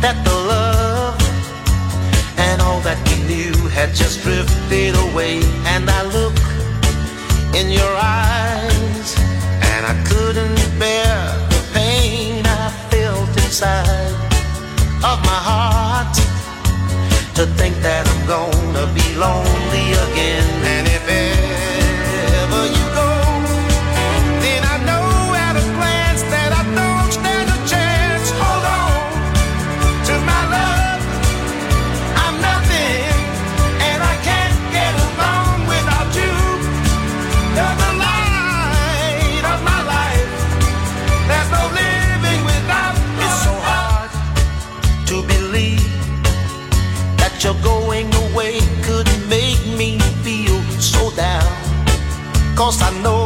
that the love and all that we knew had just drifted away. And I look in your eyes, and I couldn't bear the pain I felt inside of my heart. To think that I'm gonna be lonely again, and if it cause I know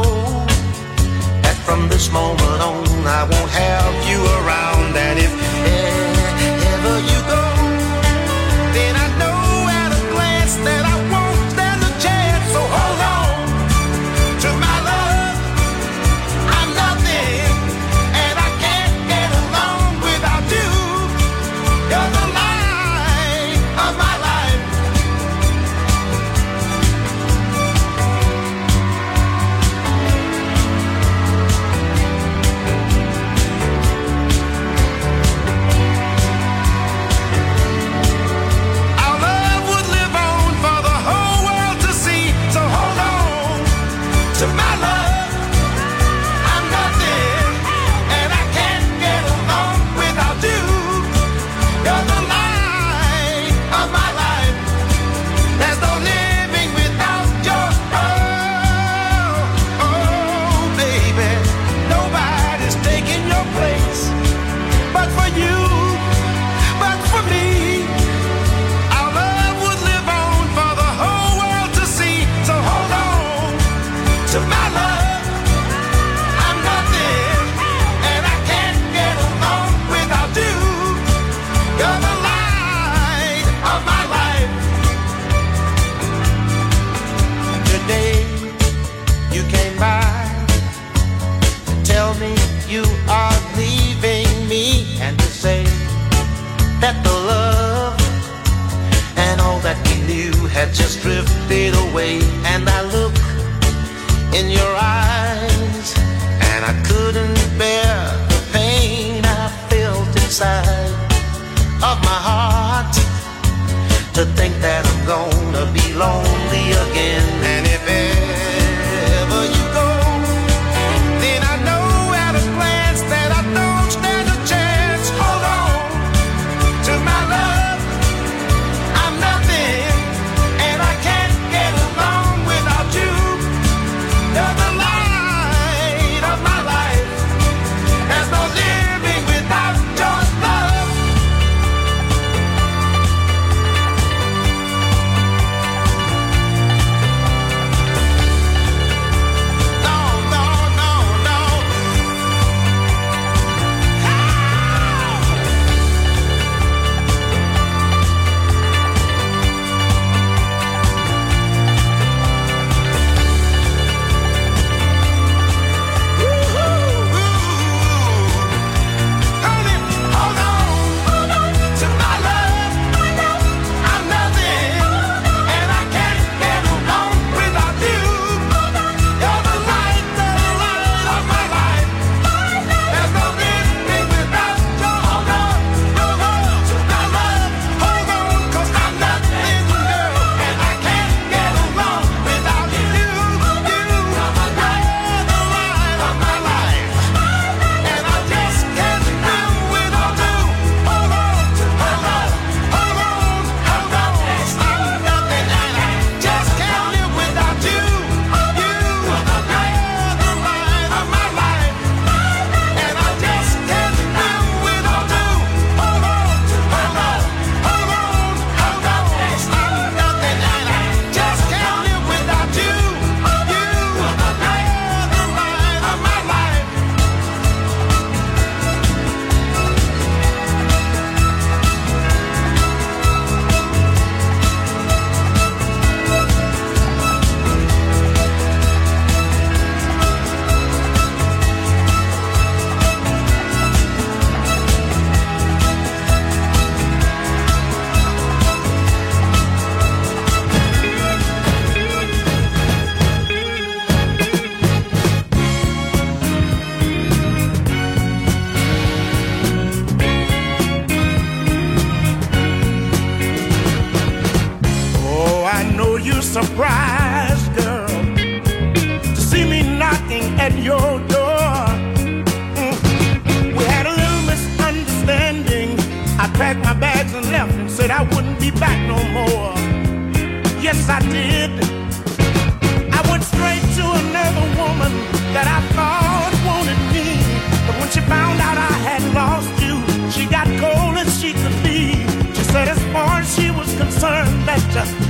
just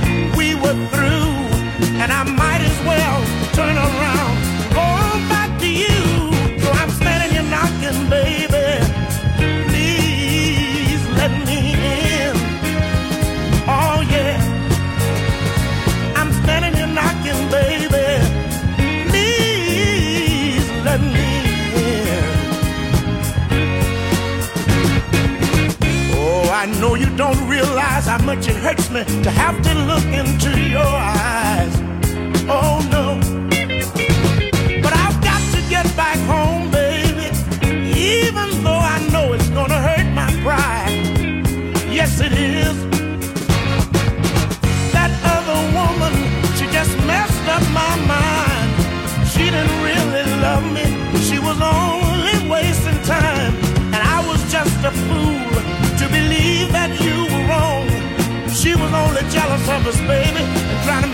how much it hurts me to have to look into your eyes. Oh no. But I've got to get back home, baby, even though I know it's gonna hurt my pride. Yes, it is. jealous of us, baby, and trying to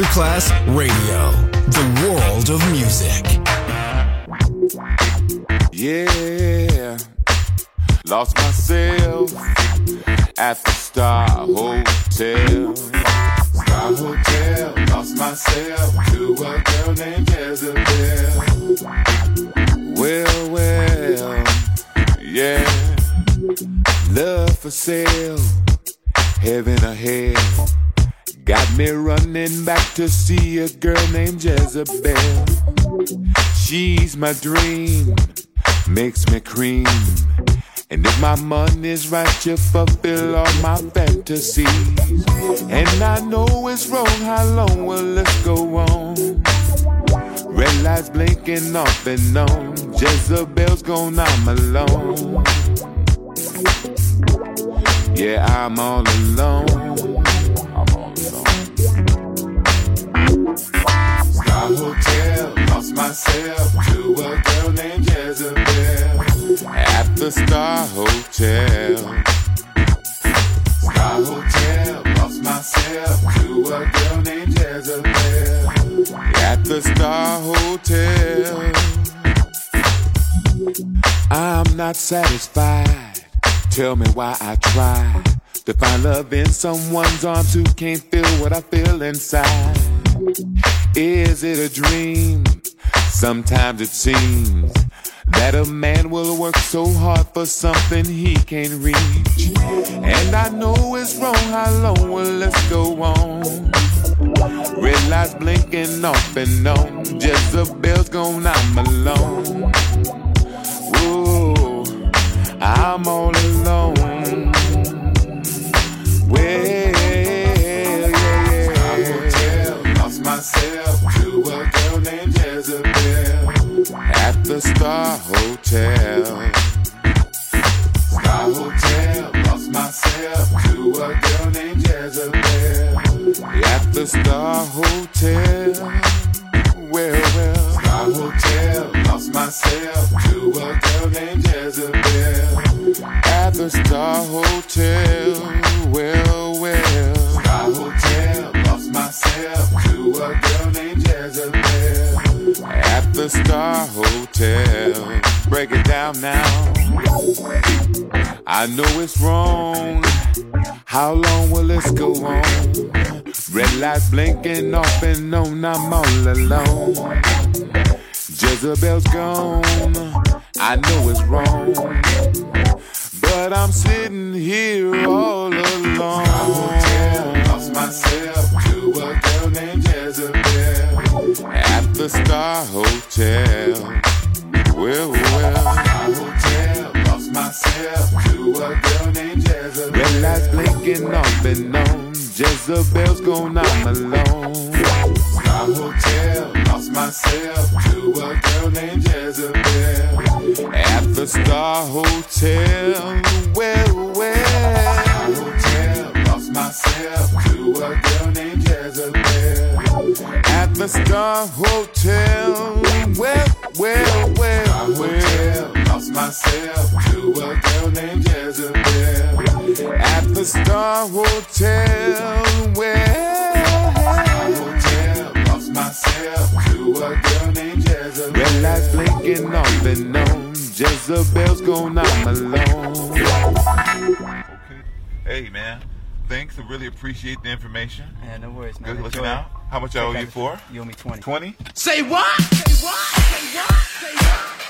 Masterclass Radio, the world of music. Yeah, lost myself at the Star Hotel. Star Hotel, lost myself to a girl named Jezebel. Well, well, yeah, love for sale, heaven or hell. Got me running back to see a girl named Jezebel. She's my dream, makes me cream. And if my money's right, you fulfill all my fantasies. And I know it's wrong, how long will this go on? Red lights blinking off and on. Jezebel's gone, I'm alone. Yeah, I'm all alone. Myself to a girl named Jezebel at the Star Hotel. Star Hotel, lost myself to a girl named Jezebel at the Star Hotel. I'm not satisfied. Tell me why I try to find love in someone's arms who can't feel what I feel inside. Is it a dream? Sometimes it seems that a man will work so hard for something he can't reach. And I know it's wrong, how long will this go on? Red lights blinking off and on. Jezebel's gone, I'm alone. Ooh, I'm all alone. Well, the Star Hotel. Star Hotel, lost myself to a girl named Jezebel at the Star Hotel. Well, well, Star Hotel, lost myself I know it's wrong. How long will this go on? Red lights blinking off and on, I'm all alone. Jezebel's gone. I know it's wrong. But I'm sitting here all alone. Lost myself to a girl named Jezebel at the Star Hotel. Well, well. Lights blinking and on. Jezebel's gone, I'm alone. Star Hotel, lost myself to a girl named Jezebel at the Star Hotel. Well, well. Star Hotel, lost myself to a girl named Jezebel at the Star Hotel. Well, well, well, well. Lost myself to a girl named Jezebel at the Star Hotel. Well, hotel, lost myself to a girl named Jezebel. Red lights blinking off and on. Jezebel's gone, I'm alone. Hey, man. Thanks. I really appreciate the information. Yeah, no worries, man. Good looking out. How much I owe you for? You owe me 20. 20? Say what? Say what? Say what? Say what?